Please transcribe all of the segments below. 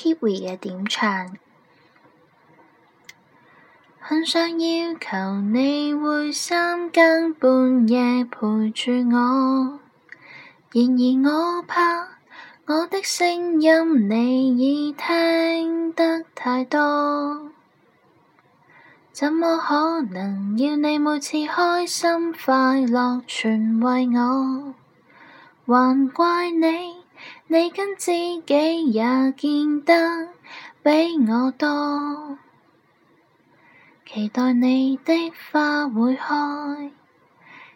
k i We 嘅点唱，很想要求你会三更半夜陪住我，然而我怕我的声音你已听得太多，怎么可能要你每次开心快乐全为我，还怪你？你跟知己也见得比我多，期待你的花会开，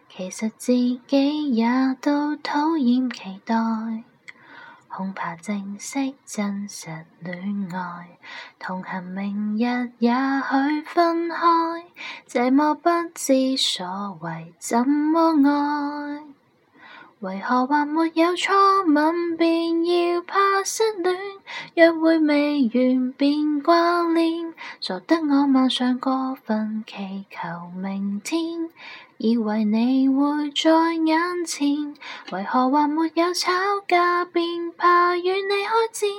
其实自己也都讨厌期待，恐怕正式真实恋爱，同行明日也许分开，这么不知所谓怎么爱？为何还没有初吻便要怕失恋？约会未完便挂念，傻得我晚上过分祈求明天，以为你会在眼前。为何还没有吵架便怕与你开战？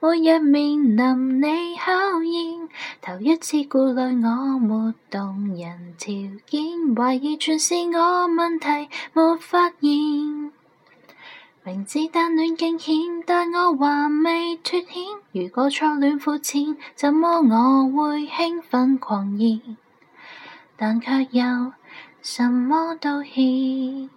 每日面临你考验，头一次顾虑我没动人条件，怀疑全是我问题，没发现。明知单恋惊险，但我还未脱险。如果初恋肤浅，怎么我会兴奋狂热？但却又什么都欠。